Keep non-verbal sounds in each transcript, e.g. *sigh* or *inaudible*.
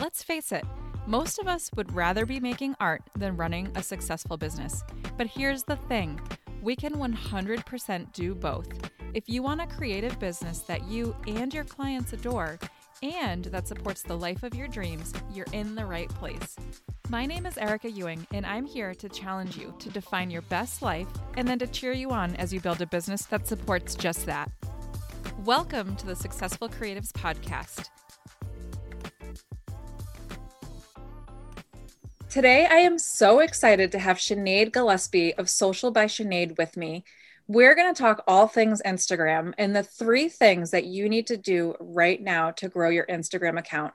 Let's face it, most of us would rather be making art than running a successful business. But here's the thing we can 100% do both. If you want a creative business that you and your clients adore, and that supports the life of your dreams, you're in the right place. My name is Erica Ewing, and I'm here to challenge you to define your best life and then to cheer you on as you build a business that supports just that. Welcome to the Successful Creatives Podcast. Today, I am so excited to have Sinead Gillespie of Social by Sinead with me. We're going to talk all things Instagram and the three things that you need to do right now to grow your Instagram account.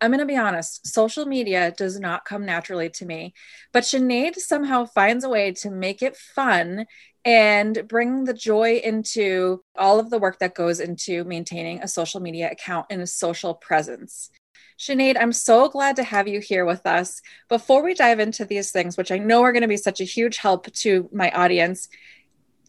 I'm going to be honest, social media does not come naturally to me, but Sinead somehow finds a way to make it fun and bring the joy into all of the work that goes into maintaining a social media account and a social presence. Sinead, I'm so glad to have you here with us. Before we dive into these things, which I know are going to be such a huge help to my audience,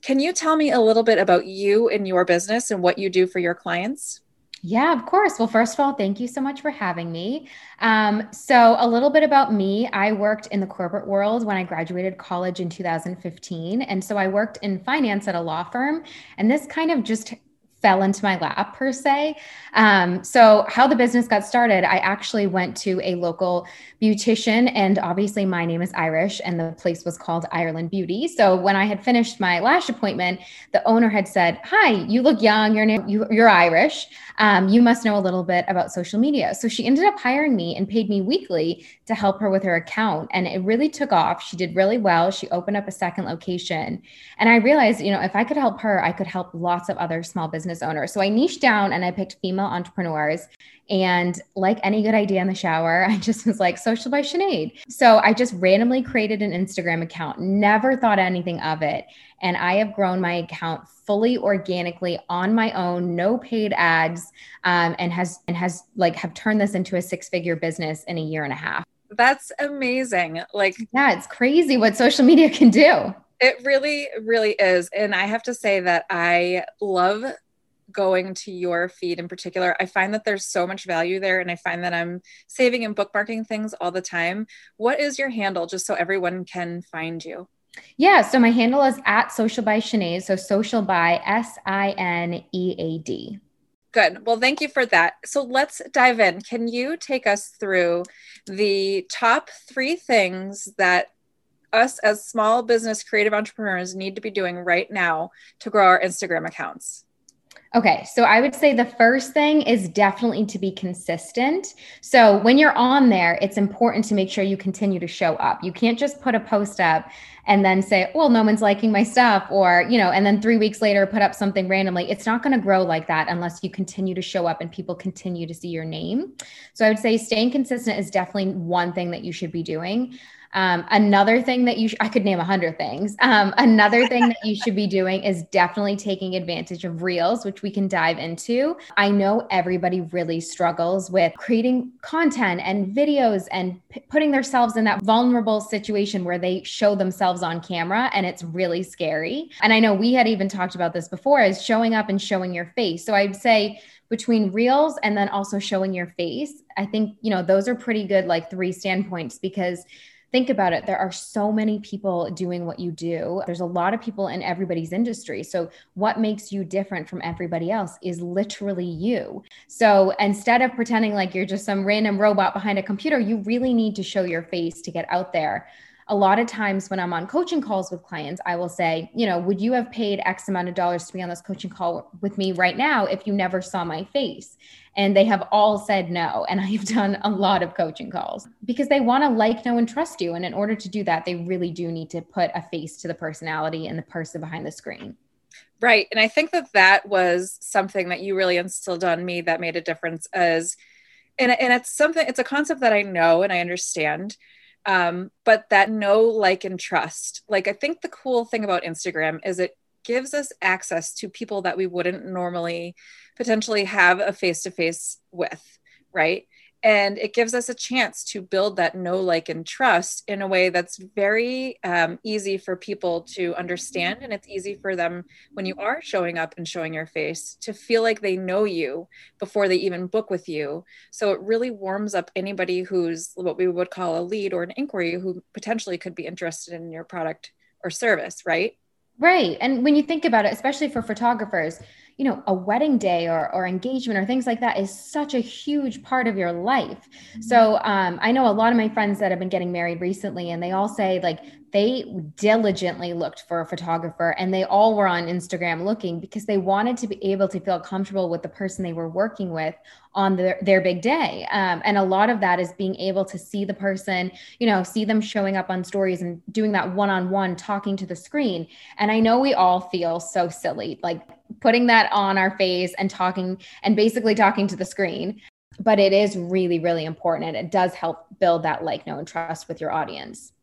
can you tell me a little bit about you and your business and what you do for your clients? Yeah, of course. Well, first of all, thank you so much for having me. Um, so, a little bit about me I worked in the corporate world when I graduated college in 2015. And so, I worked in finance at a law firm. And this kind of just fell into my lap per se. Um, so how the business got started, I actually went to a local beautician and obviously my name is Irish and the place was called Ireland Beauty. So when I had finished my lash appointment, the owner had said, hi, you look young, you're, you, are you are Irish. Um, you must know a little bit about social media. So she ended up hiring me and paid me weekly to help her with her account. And it really took off. She did really well. She opened up a second location. And I realized, you know, if I could help her, I could help lots of other small business owners. So I niched down and I picked female entrepreneurs. And like any good idea in the shower, *laughs* I just was like, social by Sinead. So I just randomly created an Instagram account, never thought anything of it. And I have grown my account fully organically on my own, no paid ads, um, and has and has like have turned this into a six figure business in a year and a half. That's amazing. Like, yeah, it's crazy what social media can do. It really, really is. And I have to say that I love going to your feed in particular. I find that there's so much value there, and I find that I'm saving and bookmarking things all the time. What is your handle, just so everyone can find you? Yeah, so my handle is at social by Sinead. So social by S I N E A D. Good. Well, thank you for that. So let's dive in. Can you take us through the top three things that us as small business creative entrepreneurs need to be doing right now to grow our Instagram accounts? Okay, so I would say the first thing is definitely to be consistent. So when you're on there, it's important to make sure you continue to show up. You can't just put a post up and then say, well, no one's liking my stuff, or, you know, and then three weeks later put up something randomly. It's not going to grow like that unless you continue to show up and people continue to see your name. So I would say staying consistent is definitely one thing that you should be doing. Um, another thing that you, sh- I could name a hundred things. Um, another thing that you should be doing is definitely taking advantage of reels, which we can dive into. I know everybody really struggles with creating content and videos and p- putting themselves in that vulnerable situation where they show themselves on camera and it's really scary. And I know we had even talked about this before is showing up and showing your face. So I'd say, between reels and then also showing your face i think you know those are pretty good like three standpoints because think about it. There are so many people doing what you do. There's a lot of people in everybody's industry. So what makes you different from everybody else is literally you. So instead of pretending like you're just some random robot behind a computer you really need to show your face to get out there a lot of times when I'm on coaching calls with clients, I will say, you know, would you have paid X amount of dollars to be on this coaching call with me right now if you never saw my face? And they have all said no. And *laughs* I've done a lot of coaching calls because they want to like, know, and trust you. And in order to do that, they really do need to put a face to the personality and the person behind the screen. Right. And I think that that was something that you really instilled on me that made a difference as, and, and it's something, it's a concept that I know and I understand um, but that know, like, and trust. Like, I think the cool thing about Instagram is it gives us access to people that we wouldn't normally potentially have a face to face with, right? And it gives us a chance to build that know like and trust in a way that's very um, easy for people to understand and it's easy for them when you are showing up and showing your face to feel like they know you before they even book with you. So it really warms up anybody who's what we would call a lead or an inquiry who potentially could be interested in your product or service right? Right. And when you think about it especially for photographers you know a wedding day or, or engagement or things like that is such a huge part of your life mm-hmm. so um, i know a lot of my friends that have been getting married recently and they all say like they diligently looked for a photographer and they all were on Instagram looking because they wanted to be able to feel comfortable with the person they were working with on their, their big day. Um, and a lot of that is being able to see the person, you know, see them showing up on stories and doing that one on one talking to the screen. And I know we all feel so silly, like putting that on our face and talking and basically talking to the screen. But it is really, really important. And it does help build that like, know, and trust with your audience.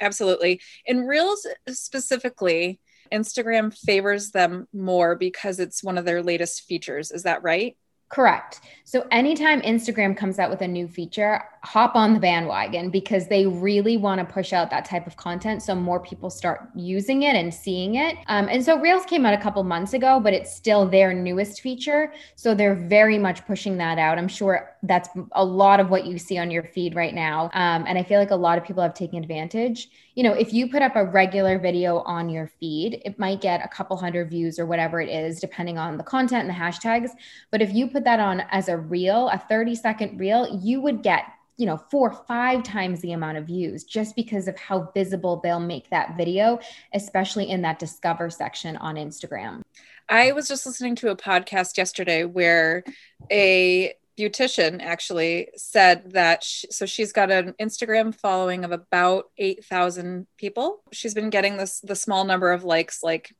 Absolutely. In Reels specifically, Instagram favors them more because it's one of their latest features. Is that right? Correct. So anytime Instagram comes out with a new feature, hop on the bandwagon because they really want to push out that type of content so more people start using it and seeing it. Um, and so Reels came out a couple months ago, but it's still their newest feature. So they're very much pushing that out. I'm sure that's a lot of what you see on your feed right now. Um, and I feel like a lot of people have taken advantage. You know, if you put up a regular video on your feed, it might get a couple hundred views or whatever it is, depending on the content and the hashtags. But if you put that on as a reel, a 30 second reel, you would get you know four or five times the amount of views just because of how visible they'll make that video especially in that discover section on instagram i was just listening to a podcast yesterday where a beautician actually said that she, so she's got an Instagram following of about 8,000 people. She's been getting this the small number of likes like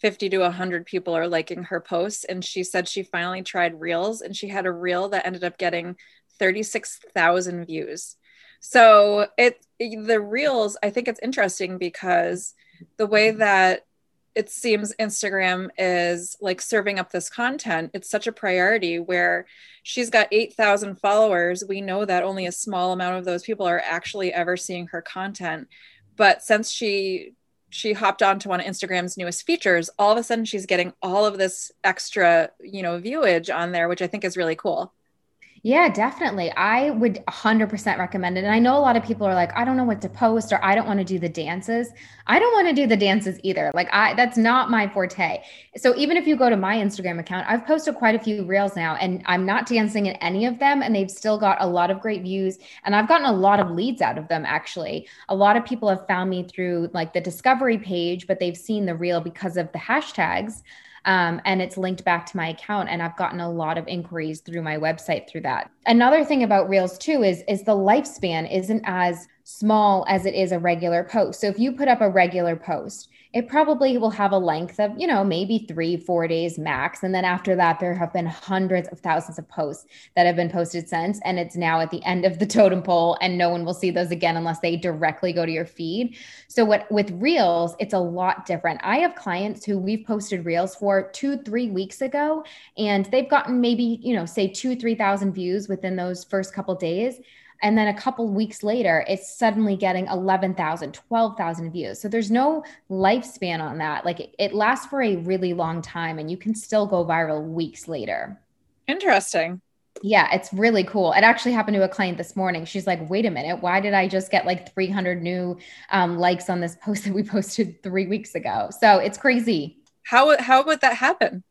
50 to 100 people are liking her posts and she said she finally tried reels and she had a reel that ended up getting 36,000 views. So it the reels I think it's interesting because the way that it seems Instagram is like serving up this content. It's such a priority where she's got 8,000 followers. We know that only a small amount of those people are actually ever seeing her content. But since she she hopped onto one of Instagram's newest features, all of a sudden she's getting all of this extra, you know, viewage on there, which I think is really cool. Yeah, definitely. I would 100% recommend it. And I know a lot of people are like, I don't know what to post or I don't want to do the dances. I don't want to do the dances either. Like I that's not my forte. So even if you go to my Instagram account, I've posted quite a few reels now and I'm not dancing in any of them and they've still got a lot of great views and I've gotten a lot of leads out of them actually. A lot of people have found me through like the discovery page, but they've seen the reel because of the hashtags um, and it's linked back to my account and i've gotten a lot of inquiries through my website through that. Another thing about reels too is is the lifespan isn't as small as it is a regular post. So if you put up a regular post it probably will have a length of, you know, maybe three, four days max. And then after that, there have been hundreds of thousands of posts that have been posted since. And it's now at the end of the *laughs* totem pole, and no one will see those again unless they directly go to your feed. So, what with Reels, it's a lot different. I have clients who we've posted Reels for two, three weeks ago, and they've gotten maybe, you know, say two, 3,000 views within those first couple days and then a couple weeks later it's suddenly getting 11,000 12,000 views. So there's no lifespan on that. Like it, it, lasts for a really long time and you can still go viral weeks later. Interesting. Yeah it's really cool. It actually happened to a client this morning. She's like wait a minute. Why did i just get like 300 new um, likes on this post that we *laughs* posted three weeks ago? So it's crazy. How, how would that happen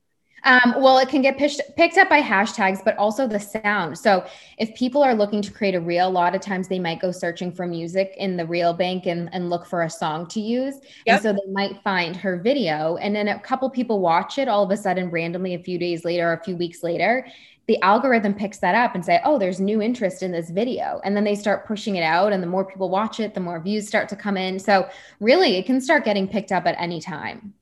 um, well, it can get picked up by hashtags, but also the sound. So if people are looking to create a reel, a lot of times they might go searching for music in the reel bank and, and look for a song to use. Yep. And so they might find her video. And then a couple people watch it all of a sudden, randomly, a few days later or a few weeks later the algorithm picks that up and say, oh, there's new interest in this video. And then they start pushing it out. And the more people watch it, the more views start to come in. So really, it can start getting picked up at any time.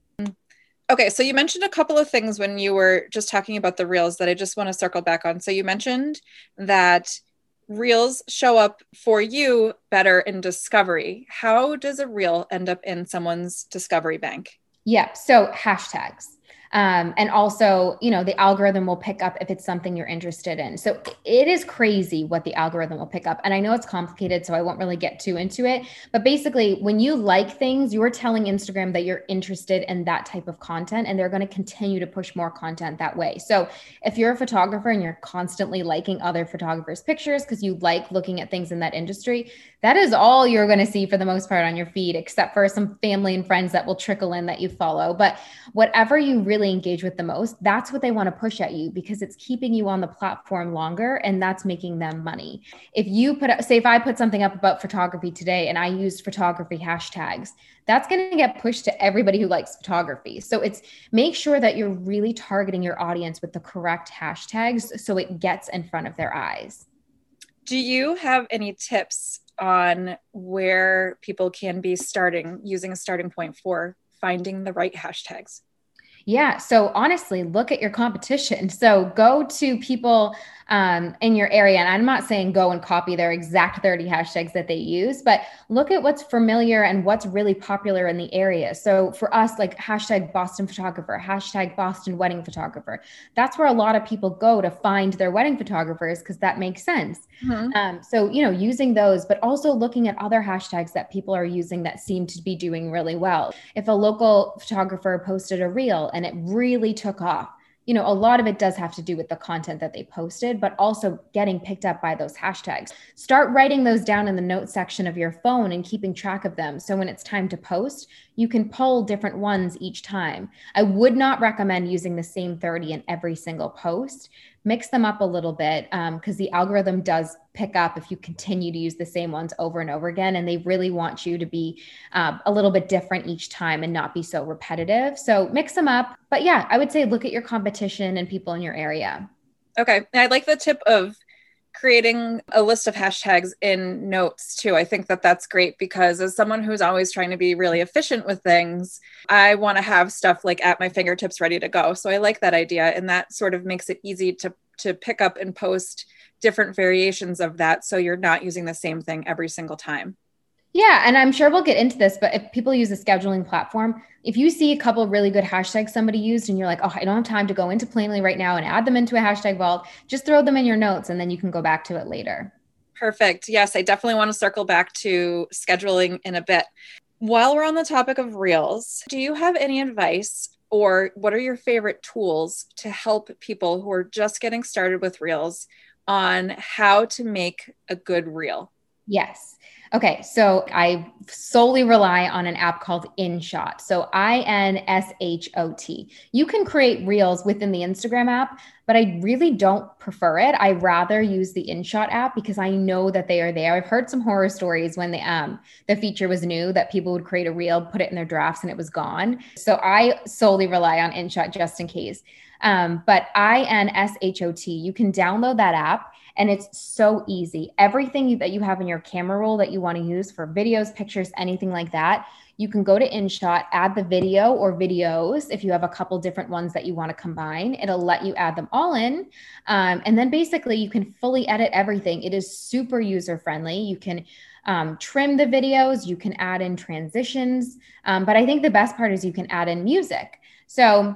Okay, so you mentioned a couple of things when you were just talking about the reels that I just want to circle back on. So you mentioned that reels show up for you better in discovery. How does a reel end up in someone's discovery bank? Yep. So hashtags. Um, and also, you know, the algorithm will pick up if it's something you're interested in. So it is crazy what the algorithm will pick up. And I know it's complicated, so I won't really get too into it. But basically, when you like things, you're telling Instagram that you're interested in that type of content, and they're going to continue to push more content that way. So if you're a photographer and you're constantly liking other photographers' pictures because you like looking at things in that industry, that is all you're going to see for the most part on your feed, except for some family and friends that will trickle in that you follow. But whatever you really engage with the most, that's what they want to push at you because it's keeping you on the platform longer and that's making them money. If you put, up, say, if I put something up about photography today and I used photography hashtags, that's going to get pushed to everybody who likes photography. So it's make sure that you're really targeting your audience with the correct hashtags so it gets in front of their eyes. Do you have any tips on where people can be starting using a starting point for finding the right hashtags? Yeah. So honestly, look at your competition. So go to people um, in your area. And I'm not saying go and copy their exact 30 hashtags that they use, but look at what's familiar and what's really popular in the area. So for us, like hashtag Boston photographer, hashtag Boston wedding photographer, that's where a lot of people go to find their wedding photographers because that makes sense. Mm-hmm. Um, so, you know, using those, but also looking at other hashtags that people are using that seem to be doing really well. If a local photographer posted a reel and it really took off, you know, a lot of it does have to do with the content that they posted, but also getting picked up by those hashtags. Start writing those down in the notes section of your phone and keeping track of them. So when it's time to post, you can pull different ones each time. I would not recommend using the same 30 in every single post mix them up a little bit because um, the algorithm does pick up if you continue to use the same ones over and over again and they really want you to be uh, a little bit different each time and not be so repetitive. So mix them up. But yeah i would say look at your competition and people in your area. Okay. I like the tip of creating a list of hashtags in notes too. I think that that's great because as someone who's always trying to be really efficient with things, I want to have stuff like at my fingertips ready to go. So I like that idea and that sort of makes it easy to to pick up and post different variations of that so you're not using the same thing every single time. Yeah, and I'm sure we'll get into this, but if people use a scheduling platform, if you see a couple really good hashtags somebody used and you're like, oh, I don't have time to go into Planoly right now and add them into a hashtag vault, just throw them in your notes and then you can go back to it later. Perfect. Yes, I definitely want to circle back to scheduling in a bit. While we're on the topic of Reels, do you have any advice or what are your favorite tools to help people who are just getting started with Reels on how to make a good Reel? Yes. Okay, so I solely rely on an app called InShot. So I N S H O T. You can create reels within the Instagram app, but I really don't prefer it. I rather use the InShot app because I know that they are there. I've heard some horror stories when the um the feature was new that people would create a reel, put it in their drafts, and it was gone. So I solely rely on InShot just in case. Um, but I N S H O T. You can download that app and it's so easy. Everything that you have in your camera roll that you want to use for videos, pictures, anything like that, you can go to InShot, add the video or videos if you have a couple different ones that you want to combine. It'll let you add them all in. Um, and then basically, you can fully edit everything. It is super user friendly. You can um, trim the videos, you can add in transitions. Um, but I think the best part is you can add in music. So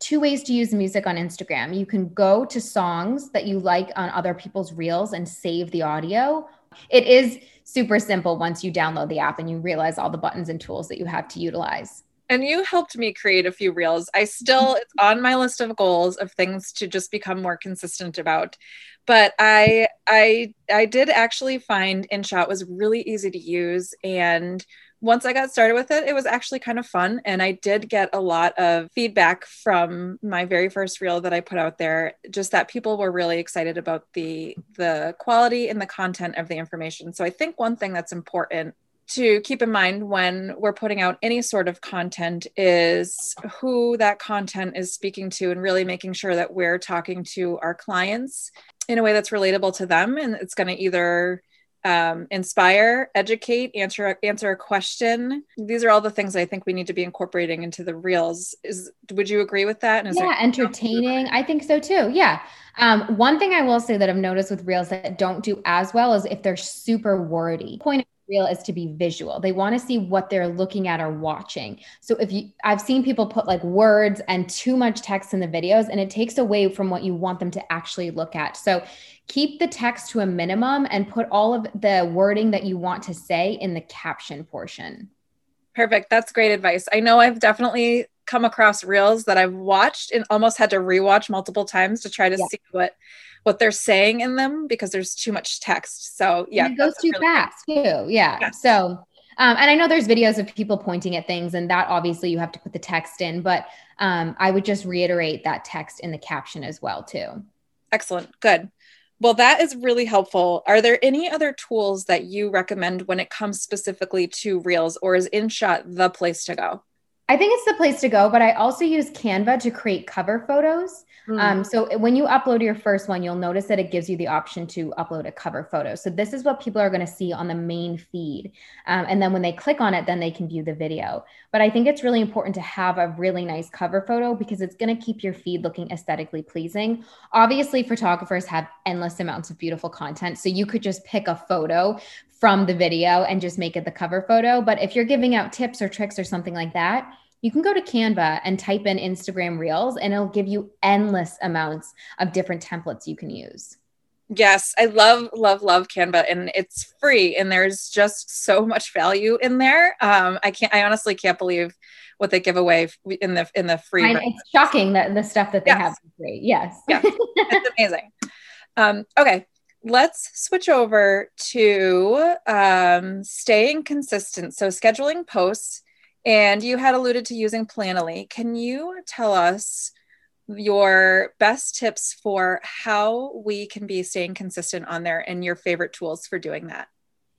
two ways to use music on Instagram. You can go to songs that you like on other people's reels and save the audio. It is super simple once you download the app and you realize all the buttons and tools that you have to utilize. And you helped me create a few reels. I still, mm-hmm. it's on my list of goals of things to just become more consistent about. But I, I, I did actually find InShot was really easy to use and once I got started with it, it was actually kind of fun. And I did get a lot of feedback from my very first reel that I put out there, just that people were really excited about the the quality and the content of the information. So I think one thing that's important to keep in mind when we're putting out any sort of content is who that content is speaking to and really making sure that we're talking to our clients in a way that's relatable to them and it's going to either um, inspire, educate, answer answer a question. These are all the things I think we need to be incorporating into the reels. Is would you agree with that? yeah, entertaining. I think so too. Yeah. Um, one thing I will say that I've noticed with reels that don't do as well is if they're super wordy. Point reel is to be visual. They want to see what they're looking at or watching. So if you I've seen people put like words and too much text in the videos and it takes away from what you want them to actually look at. So keep the text to a minimum and put all of the wording that you want to say in the caption portion. Perfect. That's great advice. I know I've definitely come across reels that I've watched and almost had to rewatch multiple times to try to yeah. see what what they're saying in them because there's too much text. So yeah, and it goes too really fast too. Yeah. Yes. So um, and I know there's videos of people pointing at things, and that obviously you have to put the text in, but um, I would just reiterate that text in the caption as well too. Excellent. Good. Well, that is really helpful. Are there any other tools that you recommend when it comes specifically to Reels, or is InShot the place to go? I think it's the place to go, but I also use Canva to create cover photos. Mm. Um, so when you upload your first one, you'll notice that it gives you the option to upload a cover photo. So this is what people are going to see on the main feed. Um, and then when they click on it, then they can view the video. But I think it's really important to have a really nice cover photo because it's going to keep your feed looking aesthetically pleasing. Obviously, photographers have endless amounts of beautiful content. So you could just pick a photo from the video and just make it the cover photo. But if you're giving out tips or tricks or something like that, you can go to Canva and type in Instagram Reels, and it'll give you endless amounts of different templates you can use. Yes, I love, love, love Canva, and it's free, and there's just so much value in there. Um, I can't, I honestly can't believe what they give away in the in the free. I, it's shocking that the stuff that they yes. have free. Yes, yeah, it's *laughs* amazing. Um, okay, let's switch over to um, staying consistent. So scheduling posts and you had alluded to using Planoly. Can you tell us your best tips for how we can be staying consistent on there and your favorite tools for doing that?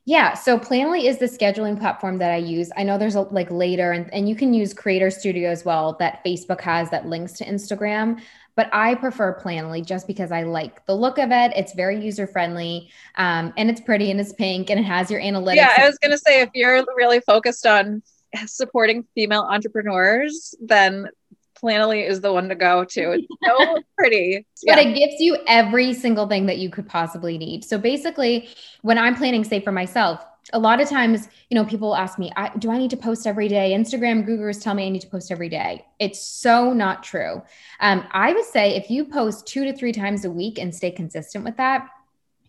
Yeah, so Planoly is the scheduling platform that I use. I know there's a, like later, and, and you can use Creator Studio as well that Facebook has that links to Instagram. But I prefer Planoly just because I like the look of it. It's very user friendly, um, and it's pretty, and it's pink, and it has your analytics. Yeah, I was gonna say if you're really focused on supporting female entrepreneurs, then Planoly is the one to go to. It's so *laughs* pretty. Yeah. But it gives you every single thing that you could possibly need. So basically, when I'm planning, say for myself, a lot of times, you know, people ask me, I, do I need to post every day? Instagram gurus tell me I need to post every day. It's so not true. Um, I would say if you post two to three times a week and stay consistent with that,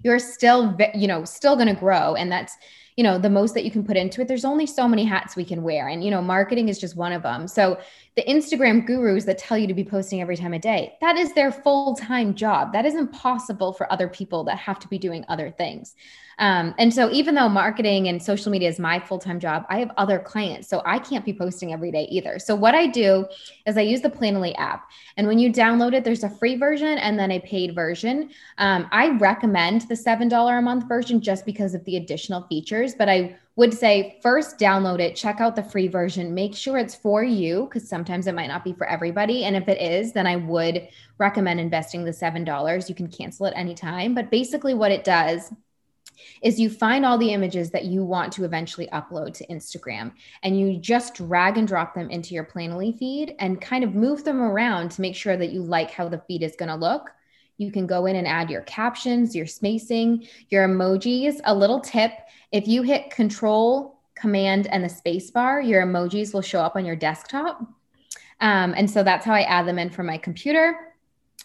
you're still, you know, still going to grow. And that's, you know the most that you can put into it. There's only so many hats we can wear and you know marketing is just one of them so the instagram gurus that tell you to be posting every time a day that is their full-time job that is impossible for other people that have to be doing other things um, and so even though marketing and social media is my full-time job, I have other clients. So I can't be posting every day either. So what I do is I use the Planoly app. And when you download it, there's a free version and then a paid version. Um, I recommend the $7 a month version just because of the additional features, but I would say first download it, check out the free version, make sure it's for you because sometimes it might not be for everybody. And if it is, then I would recommend investing the $7. You can cancel it anytime. But basically, what it does is you find all the images that you want to eventually upload to Instagram and you just drag and drop them into your Planoly feed and kind of move them around to make sure that you like how the feed is going to look. You can go in and add your captions, your spacing, your emojis. A little tip if you hit control, command, and the space bar, your emojis will show up on your desktop. Um, and so that's how I add them in from my computer.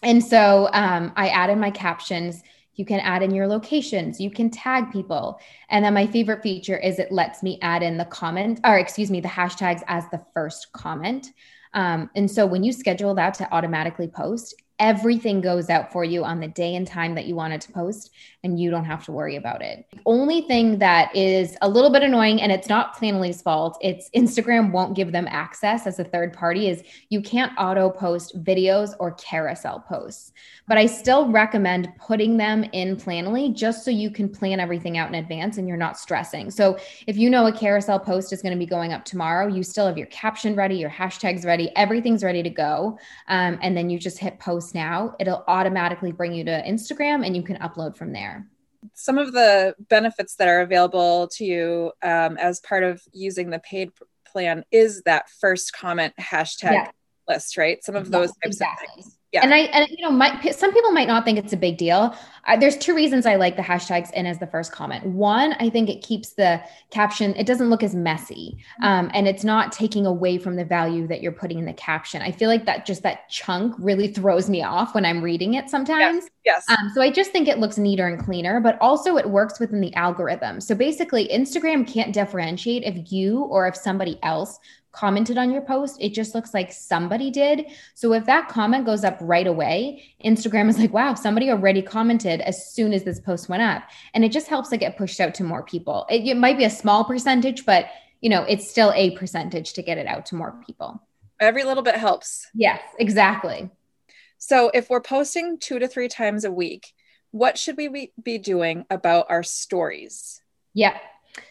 And so um, I added my captions you can add in your locations. You can tag people. And then my favorite feature is it lets me add in the comment, or excuse me, the hashtags as the first comment. Um, and so when you schedule that to automatically post, everything goes out for you on the day and time that you wanted to post and you don't have to worry about it. The only thing that is a little bit annoying and it's not Planoly's fault, it's Instagram won't give them access as a third party is you can't auto post videos or carousel posts. But I still recommend putting them in Planoly just so you can plan everything out in advance and you're not stressing. So if you know a carousel post is going to be going up tomorrow, you still have your caption ready, your hashtags ready, everything's ready to go. Um, and then you just hit post now, it'll automatically bring you to Instagram and you can upload from there some of the benefits that are available to you um, as part of using the paid plan is that first comment hashtag yeah. list, right? Some of those types exactly. of things. Yeah. And I, and you know, my, some people might not think it's a big deal. Uh, there's two reasons I like the hashtags in as the first comment. One, I think it keeps the caption, it doesn't look as messy. Um, and it's not taking away from the value that you're putting in the caption. I feel like that just that chunk really throws me off when I'm reading it sometimes. Yes. yes. Um, so I just think it looks neater and cleaner, but also it works within the algorithm. So basically, Instagram can't differentiate if you or if somebody else commented on your post. It just looks like somebody did. So if that comment goes up right away, Instagram is like, wow, somebody already commented as soon as this post went up. And it just helps it get pushed out to more people. It, it might be a small percentage, but you know, it's still a percentage to get it out to more people. Every little bit helps. Yes, exactly. So if we're posting two to three times a week, what should we be doing about our stories? Yeah.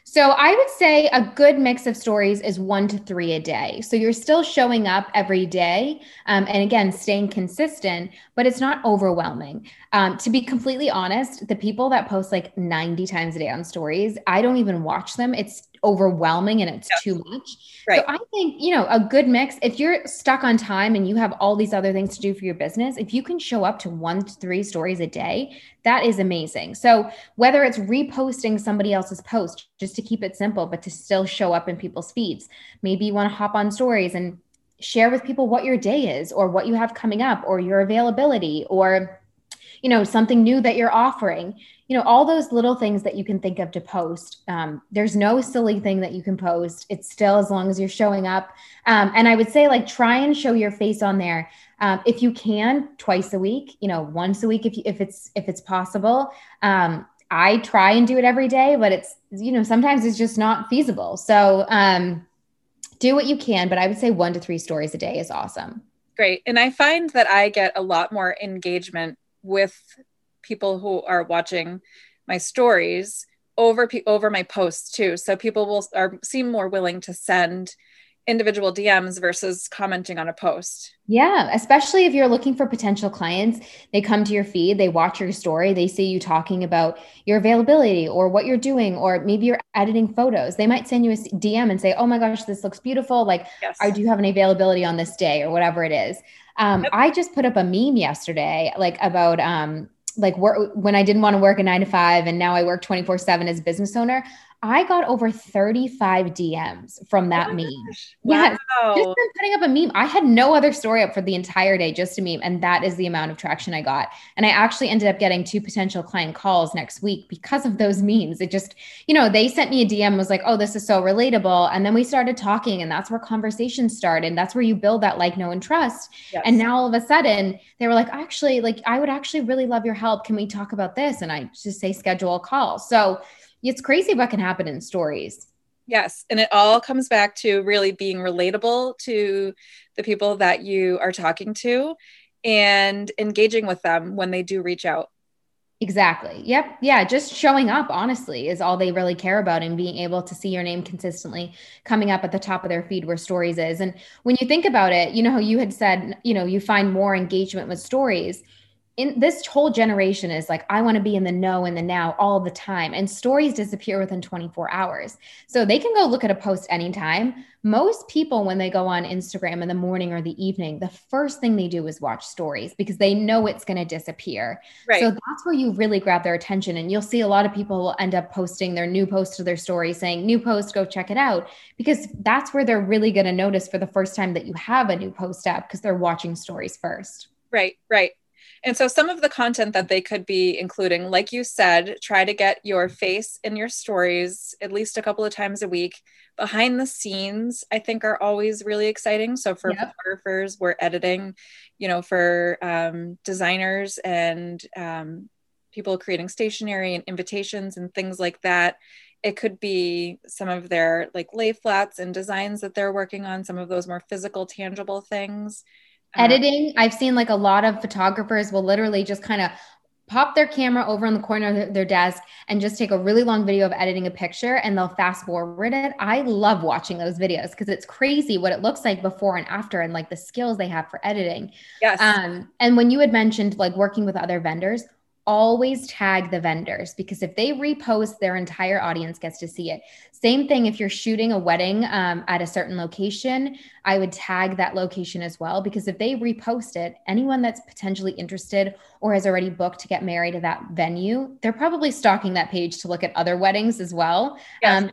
So I would say a good mix of stories is one to three a day. So you're still showing up every day, um, and again staying consistent, but it's not overwhelming. Um, to be completely honest, the people that post like 90 times a day on stories, I don't even watch them. It's overwhelming and it's yes. too much. Right. So I think, you know, a good mix, if you're stuck on time and you have all these other things to do for your business, if you can show up to one to three stories a day, that is amazing. So whether it's reposting somebody else's post just to keep it simple, but to still show up in people's feeds, maybe you want to hop on stories and share with people what your day is or what you have coming up or your availability or you know something new that you're offering. You know all those little things that you can think of to post um, there's no silly thing that you can post. It's still as long as you're showing up. Um, and i would say like try and show your face on there. Um, if you can twice a week you know once a week if you, if it's if it's possible. Um, i try and do it every day but it's you know sometimes it's just not feasible. So um, do what you can but i would say one to three stories a day is awesome. Great. And i find that i get a lot more engagement with people who are watching my stories over over my posts too. So people will are seem more willing to send individual DMs versus commenting on a post. Yeah, especially if you're looking for potential clients, they come to your feed, they watch your story, they see you talking about your availability or what you're doing, or maybe you're editing photos. They might send you a DM and say, Oh my gosh, this looks beautiful. Like, yes. I do have an availability on this day or whatever it is. Um, yep. I just put up a meme yesterday, like about um, like work when I didn't want to work a nine to five and now I work 24 seven as a business owner. I got over 35 DMs from oh that oh meme. Yes. Just putting up a meme. I had no other story up for the entire day, just a meme. And that is the amount of traction I got. And I actually ended up getting two potential client calls next week because of those memes. It just, you know, they sent me a DM, was like, oh, this is so relatable. And then we started talking, and that's where conversations started. And that's where you build that like, know, and trust. Yes. And now all of a sudden, they were like, actually, like, I would actually really love your help. Can we talk about this? And I just say, schedule a call. So, it's crazy what can happen in stories. Yes. And it all comes back to really being relatable to the people that you are talking to and engaging with them when they do reach out. Exactly. Yep. Yeah. Just showing up, honestly, is all they really care about and being able to see your name consistently coming up at the top of their feed where stories is. And when you think about it, you know, how you had said, you know, you find more engagement with stories in this whole generation is like i want to be in the know and the now all the time and stories disappear within 24 hours. So they can go look at a post anytime. Most people when they go on instagram in the morning or the evening the first thing they do is watch stories because they know it's going to disappear right. so that's where you really grab their attention and you'll see a lot of people will end up posting their new post to their story saying new post go check it out because that's where they're really going to notice for the first time that you have a new post up because they're watching stories first. Right right and so, some of the content that they could be including, like you said, try to get your face in your stories at least a couple of times a week. Behind the scenes, I think, are always really exciting. So, for yep. photographers, we're editing, you know, for um, designers and um, people creating stationery and invitations and things like that. It could be some of their like lay flats and designs that they're working on, some of those more physical, tangible things. Uh-huh. editing i've seen like a lot of photographers will literally just kind of pop their camera over in the corner of their desk and just take a really long video of editing a picture and they'll fast forward it. I love watching those videos because it's crazy what it looks like before and after and like the skills they have for editing. Yes. Um, and when you had mentioned like working with other vendors, always tag the vendors because if they repost, their entire audience gets to see it. Same thing if you're shooting a wedding um, at a certain location, I would tag that location as well because if they repost it, anyone that's potentially interested or has already booked to get married at that venue, they're probably stalking that page to look at other weddings as well. Yes. Um,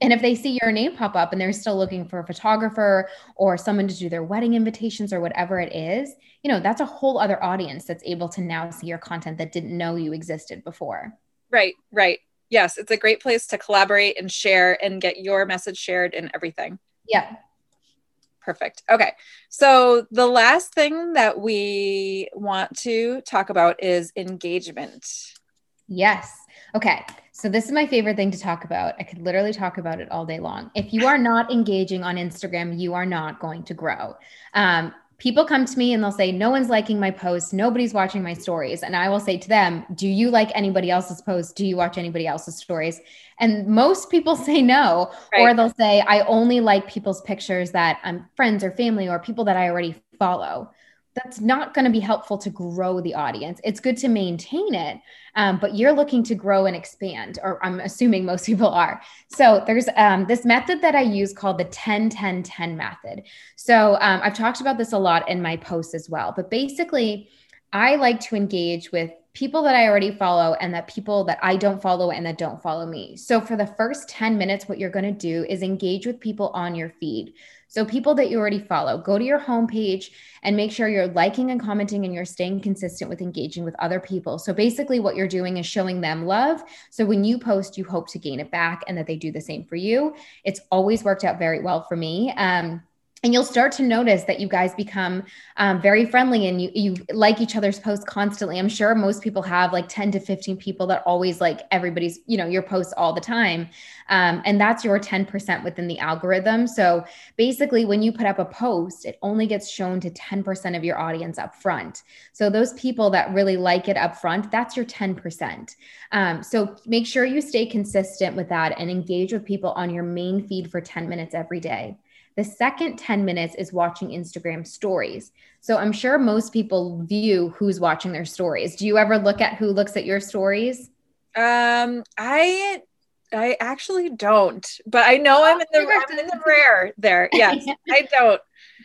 and if they see your name pop up and they're still looking for a photographer or someone to do their wedding invitations or whatever it is, you know, that's a whole other audience that's able to now see your content that didn't know you existed before. Right, right. Yes, it's a great place to collaborate and share and get your message shared and everything. Yeah. Perfect. Okay. So the last thing that we want to talk about is engagement. Yes. Okay. So this is my favorite thing to talk about. I could literally talk about it all day long. If you are not engaging on Instagram, you are not going to grow. Um, people come to me and they'll say, No one's liking my posts. Nobody's watching my stories. And I will say to them, Do you like anybody else's posts? Do you watch anybody else's stories? And most people *laughs* say no, right. or they'll say, I only like people's pictures that I'm friends or family or people that I already follow that's not going to be helpful to grow the audience. It's good to maintain it, um, but you're looking to grow and expand, or I'm assuming most *laughs* people are. So there's um, this method that I use called the 10 10 10 method. So um, I've talked about this a lot in my posts as well, but basically, I like to engage with people that I already follow and that people that I don't follow and that don't follow me. So for the first 10 minutes, what you're going to do is engage with people on your feed. So, people that you already follow, go to your homepage and make sure you're liking and commenting and you're staying consistent with engaging with other people. So, basically, what you're doing is showing them love. So, when you post, you hope to gain it back and that they do the same for you. It's always worked out very well for me. Um, and you'll start to notice that you guys become um, very friendly and you, you like each other's posts constantly. I'm sure most people have like 10 to 15 people that always like everybody's you know your posts all the time. Um, and that's your 10% within the algorithm. So basically when you put up a post it only gets shown to 10% of your audience up front. So those people that really like it up front that's your 10% um, so make sure you stay consistent with that and engage with people on your main feed for 10 minutes every day the second 10 minutes is watching Instagram stories. So I'm sure most people view who's watching their stories. Do you ever look at who looks at your stories? Um, I I actually don't, but I know I'm in the I'm in the rare there. *laughs* Yes, I don't.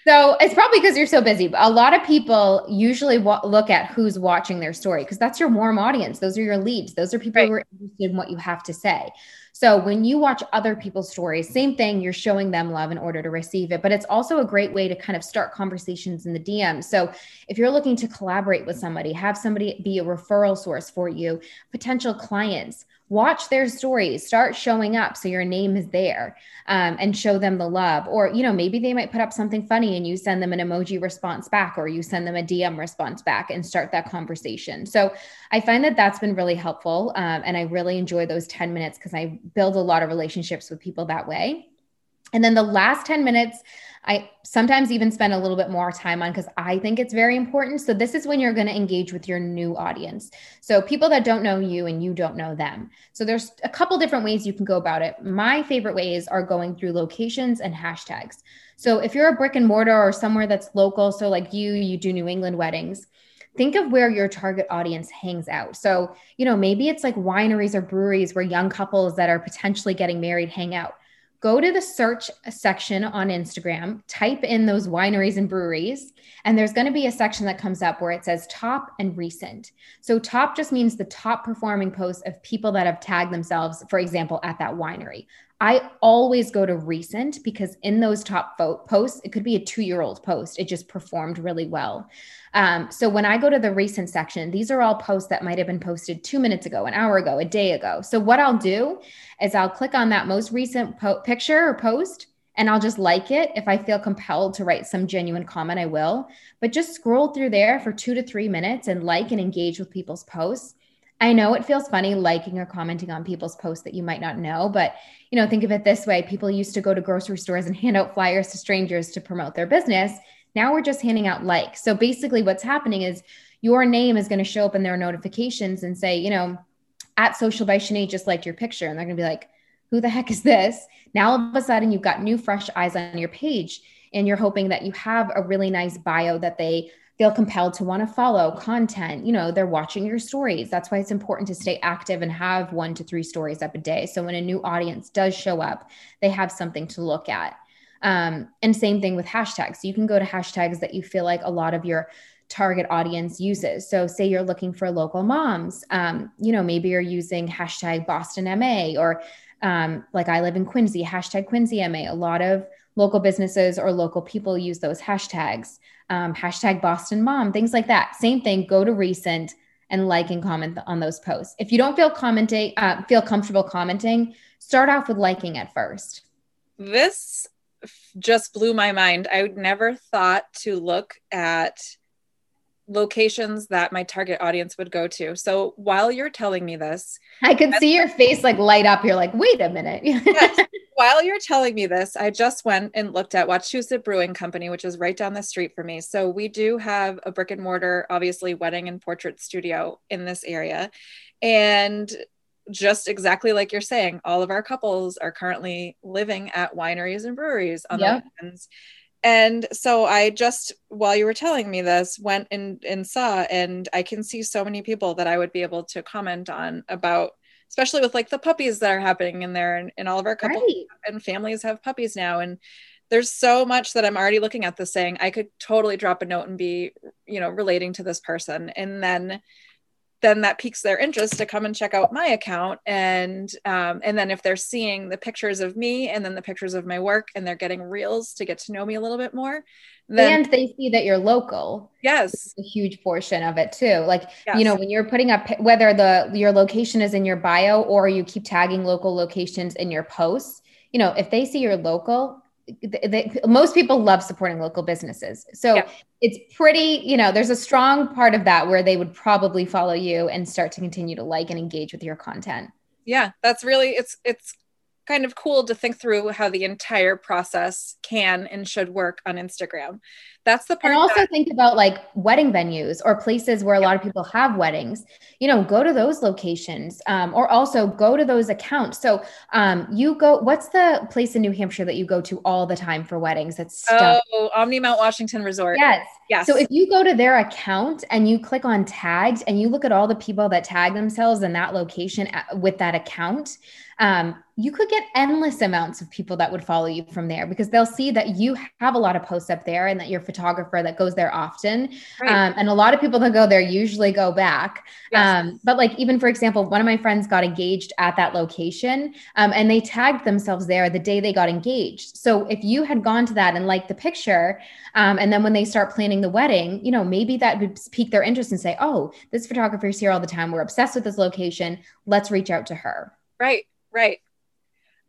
So it's probably because you're so busy. A lot of people usually wa- look at who's watching their story because that's your warm audience. Those are your leads. Those are people right. who are interested in what you have to say. So when you watch other people's stories, same thing, you're showing them love in order to receive it. But it's also a great way to kind of start conversations in the DM. So if you're looking to collaborate with somebody, have somebody be a referral source for you, potential clients, watch their stories start showing up so your name is there um, and show them the love. Or you know maybe they might put up something funny and you send them an emoji response back or you send them a dm response back and start that conversation. So i find that that's been really helpful um, and i really enjoy those 10 minutes because i build a lot of relationships with people that way. And then the last 10 minutes I sometimes even spend a little bit more time on because I think it's very important. So, this is when you're going to engage with your new audience. So, people that don't know you and you don't know them. So, there's a couple different ways you can go about it. My favorite ways are going through locations and hashtags. So, if you're a brick and mortar or somewhere that's local, so like you, you do New England weddings, think of where your target audience hangs out. So, you know, maybe it's like wineries or breweries where young couples that are potentially getting married hang out go to the search section on Instagram, type in those wineries and breweries, and there's going to be a section that comes up where it says top and recent. So, top just means the top performing posts of people that have tagged themselves, for example, at that winery. I always go to recent because in those top posts, it could be a two year old post. It just performed really well. Um, so when I go to the recent section, these are all posts that might have been posted two minutes ago, an hour ago, a day ago. So what I'll do is I'll click on that most recent po- picture or post and I'll just like it. If I feel compelled to write some genuine comment, I will. But just scroll through there for two to three minutes and like and engage with people's posts. I know it feels funny liking or commenting on people's posts that you might not know, but you know, think of it this way. People used to go to grocery stores and hand out flyers to strangers to promote their business. Now we're just handing out likes. So basically what's happening is your name is going to show up in their notifications and say, you know, at social by Sinead just liked your picture. And they're going to be like, who the heck is this? Now all of a sudden you've got new fresh eyes on your page and you're hoping that you have a really nice bio that they feel compelled to want to follow content. You know, they're watching your stories. That's why it's important to stay active and have one to three stories up a day. So when a new audience does show up, they have something to look at. Um, and same thing with hashtags. You can go to hashtags that you feel like a lot of your target audience uses. So, say you're looking for local moms, um, you know, maybe you're using hashtag Boston MA or um, like I live in Quincy, hashtag Quincy MA. A lot of local businesses or local people use those hashtags, um, hashtag Boston Mom, things like that. Same thing, go to recent and like and comment on those posts. If you don't feel commenting, uh, feel comfortable commenting, start off with liking at first. This just blew my mind. I would never thought to look at locations that my target audience would go to. So while you're telling me this, I could see your face like light up. You're like, wait a minute. yes, *laughs* while you're telling me this, I just went and looked at Wachusett Brewing Company, which is right down the street for me. So we do have a brick and mortar, obviously, wedding and portrait studio in this area. And just exactly like you're saying, all of our couples are currently living at wineries and breweries on yep. the weekends and so i just while you were telling me this went and, and saw and i can see so many people that i would be able to comment on about especially with like the puppies that are happening in there and, and all of our couples right. and families have puppies now and there's so much that i'm already looking at this saying i could totally drop a note and be you know relating to this person and then then that piques their interest to come and check out my account. And um, and then if they're seeing the pictures of me and then the pictures of my work and they're getting reels to get to know me a little bit more then, and they see that you're local. Yes. A huge portion of it too. Like yes. you know when you're putting up whether the your location is in your bio or you keep tagging local locations in your posts you know if they see you're local they, most people love supporting local businesses. So yeah. it's pretty, you know, there's a strong part of that where they would probably follow you and start to continue to like and engage with your content. Yeah, that's really it's it's kind of cool to think through how the entire process can and should work on Instagram. That's the part. And also that- think about like wedding venues or places where a lot of people have weddings. You know, go to those locations, um, or also go to those accounts. So um, you go. What's the place in New Hampshire that you go to all the time for weddings? That's oh, Omni Mount Washington Resort. Yes. Yes. So if you go to their account and you click on tags and you look at all the people that tag themselves in that location uh, with that account, um, you could get endless amounts of people that would follow you from there because they'll see that you have a lot of posts up there and that you're a photographer that goes there often. Right. Um, and a lot of people that go there usually go back. Yes. Um, but like, even for example, one of my friends got engaged at that location um, and they tagged themselves there the day they got engaged. So if you had gone to that and liked the picture, um, and then when they start planning the wedding, you know, maybe that would pique their interest and say, oh, this photographer is here all the time. We're obsessed with this location. Let's reach out to her. Right. Right.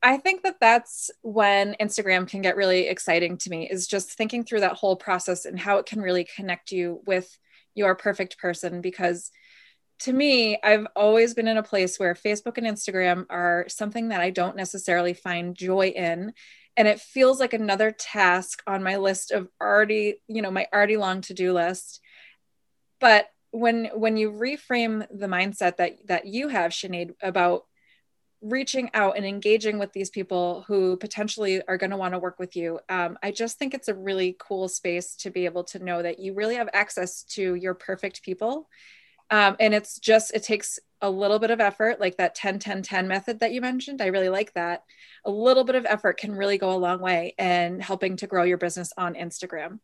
I think that that's when Instagram can get really exciting to me is just thinking through that whole process and how it can really connect you with your perfect person because to me, I've always been in a place where Facebook and Instagram are something that I don't necessarily find joy in. And it feels like another task on my list of already, you know, my already long to-do list. But when when you reframe the mindset that that you have, Sinead, about reaching out and engaging with these people who potentially are going to want to work with you. Um, I just think it's a really cool space to be able to know that you really have access to your perfect people. Um, and it's just, it takes a little bit of effort, like that 10 10 10 method that you mentioned. I really like that. A little bit of effort can really go a long way in helping to grow your business on Instagram.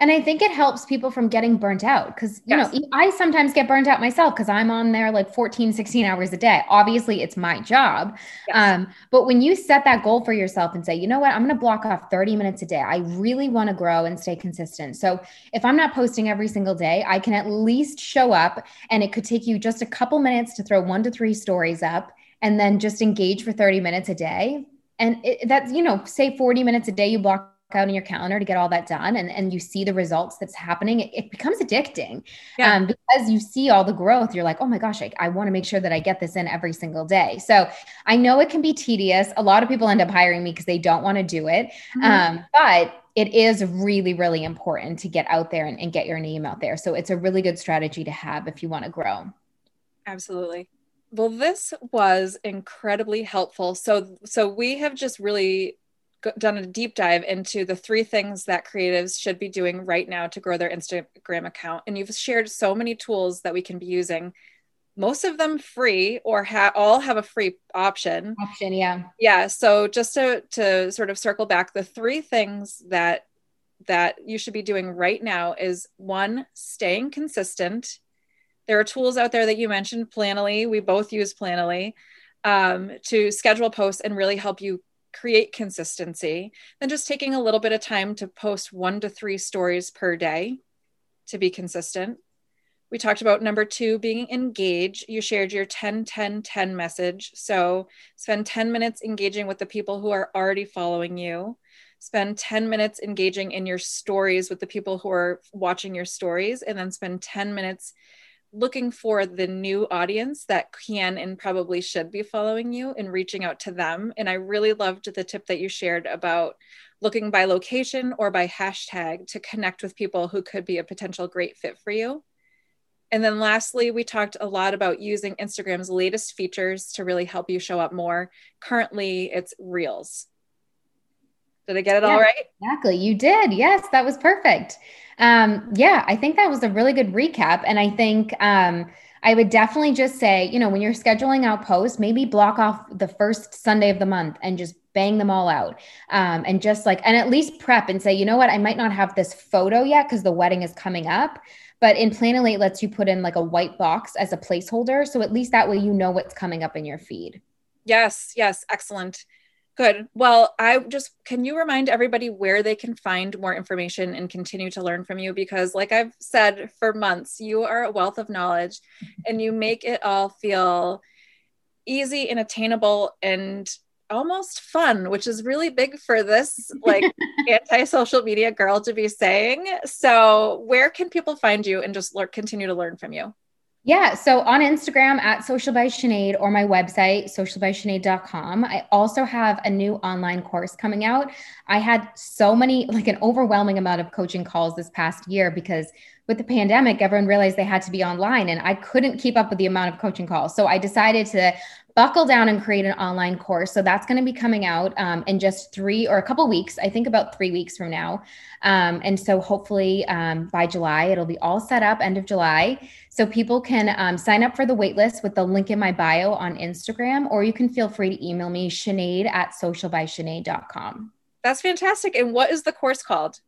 And I think it helps people from getting burnt out because, you yes. know, I sometimes get burnt out myself because I'm on there like 14, 16 hours a day. Obviously, it's my job. Yes. Um, but when you set that goal for yourself and say, you know what, I'm going to block off 30 minutes a day, I really want to grow and stay consistent. So if I'm not posting every single day, I can at least show up and it could take you just a couple minutes to throw one to three stories up and then just engage for 30 minutes a day. And it, that's, you know, say 40 minutes a day, you block out in your calendar to get all that done and, and you see the results that's happening, it, it becomes addicting. Yeah. Um, because you see all the growth, you're like, oh my gosh, I, I want to make sure that I get this in every single day. So I know it can be tedious. A lot of people end up hiring me because they don't want to do it. Mm-hmm. Um, but it is really, really important to get out there and, and get your name out there. So it's a really good strategy to have if you want to grow. Absolutely well this was incredibly helpful so so we have just really done a deep dive into the three things that creatives should be doing right now to grow their Instagram account. And you've shared so many tools that we can be using, most of them free or ha- all have a free option. Option, yeah. Yeah. So just to, to sort of circle back, the three things that that you should be doing right now is one, staying consistent. There are tools out there that you mentioned, Planoly. We both use Planoly um, to schedule posts and really help you create consistency, then just taking a little bit of time to post one to three stories per day to be consistent. We talked about number two being engage. You shared your 10 10 10 message. So spend 10 minutes engaging with the people who are already following you. Spend 10 minutes engaging in your stories with the people who are watching your stories, and then spend 10 minutes looking for the new audience that can and probably should be following you and reaching out to them. And I really loved the tip that you shared about looking by location or by hashtag to connect with people who could be a potential great fit for you. And then lastly, we talked a lot about using Instagram's latest features to really help you show up more. Currently, it's Reels. Did I get it yeah, all right? Exactly. You did. Yes, that was perfect. Um, yeah, I think that was a really good recap. And I think um, I would definitely just say, you know, when you're scheduling out posts, maybe block off the first Sunday of the month and just bang them all out. Um, and just like, and at least prep and say, you know what, I might not have this photo yet because the wedding is coming up. But in Planoly, lets you put in like a white box as a placeholder. So at least that way you know what's coming up in your feed. Yes, yes, excellent. Good. Well, I just can you remind everybody where they can find more information and continue to learn from you? Because, like I've said for months, you are a wealth of knowledge and you make it all feel easy and attainable and almost fun, which is really big for this like *laughs* anti social media girl to be saying. So, where can people find you and just learn, continue to learn from you? Yeah. So on Instagram at Social by Sinead or my website, socialbysinead.com. I also have a new online course coming out. I had so many, like an overwhelming amount of coaching calls this past year because with the pandemic, everyone realized they had to be online and I couldn't keep up with the amount of coaching calls. So I decided to buckle down and create an online course. So that's going to be coming out um, in just three or a couple weeks, I think about three weeks from now. Um, and so hopefully um, by July, it'll be all set up, end of July. So people can um, sign up for the waitlist with the link in my bio on Instagram, or you can feel free to email me, Sinead at socialbysinead.com. That's fantastic. And what is the course called?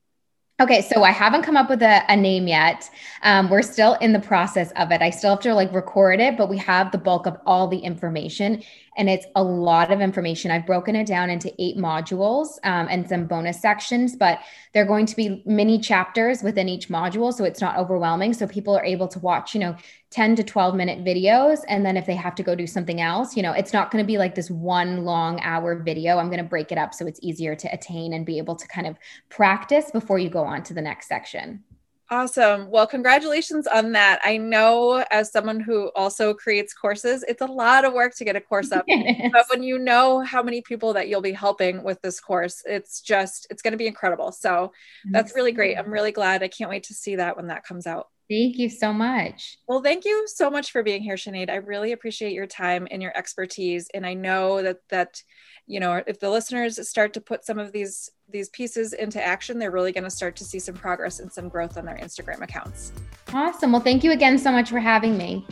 Okay, so I haven't come up with a, a name yet. Um, we're still in the process of it. I still have to like record it, but we have the bulk of all the information and it's a lot of information. I've broken it down into eight modules um, and some bonus sections, but they're going to be mini chapters within each module. So it's not overwhelming. So people are able to watch, you know, 10 to 12 minute videos. And then if they have to go do something else, you know, it's not going to be like this one long hour video. I'm going to break it up so it's easier to attain and be able to kind of practice before you go on to the next section. Awesome. Well, congratulations on that. I know as someone who also creates courses, it's a lot of work to get a course up. *laughs* but when you know how many people that you'll be helping with this course, it's just, it's going to be incredible. So that's really great. I'm really glad. I can't wait to see that when that comes out. Thank you so much. Well, thank you so much for being here, Sinead. I really appreciate your time and your expertise. And I know that that, you know, if the listeners start to put some of these these pieces into action, they're really going to start to see some progress and some growth on their Instagram accounts. Awesome. Well, thank you again so much for having me.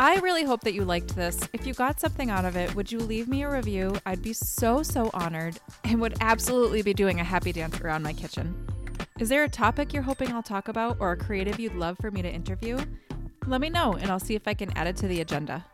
I really hope that you liked this. If you got something out of it, would you leave me a review? I'd be so, so honored and would absolutely be doing a happy dance around my kitchen. Is there a topic you're hoping I'll talk about or a creative you'd love for me to interview? Let me know and I'll see if I can add it to the agenda.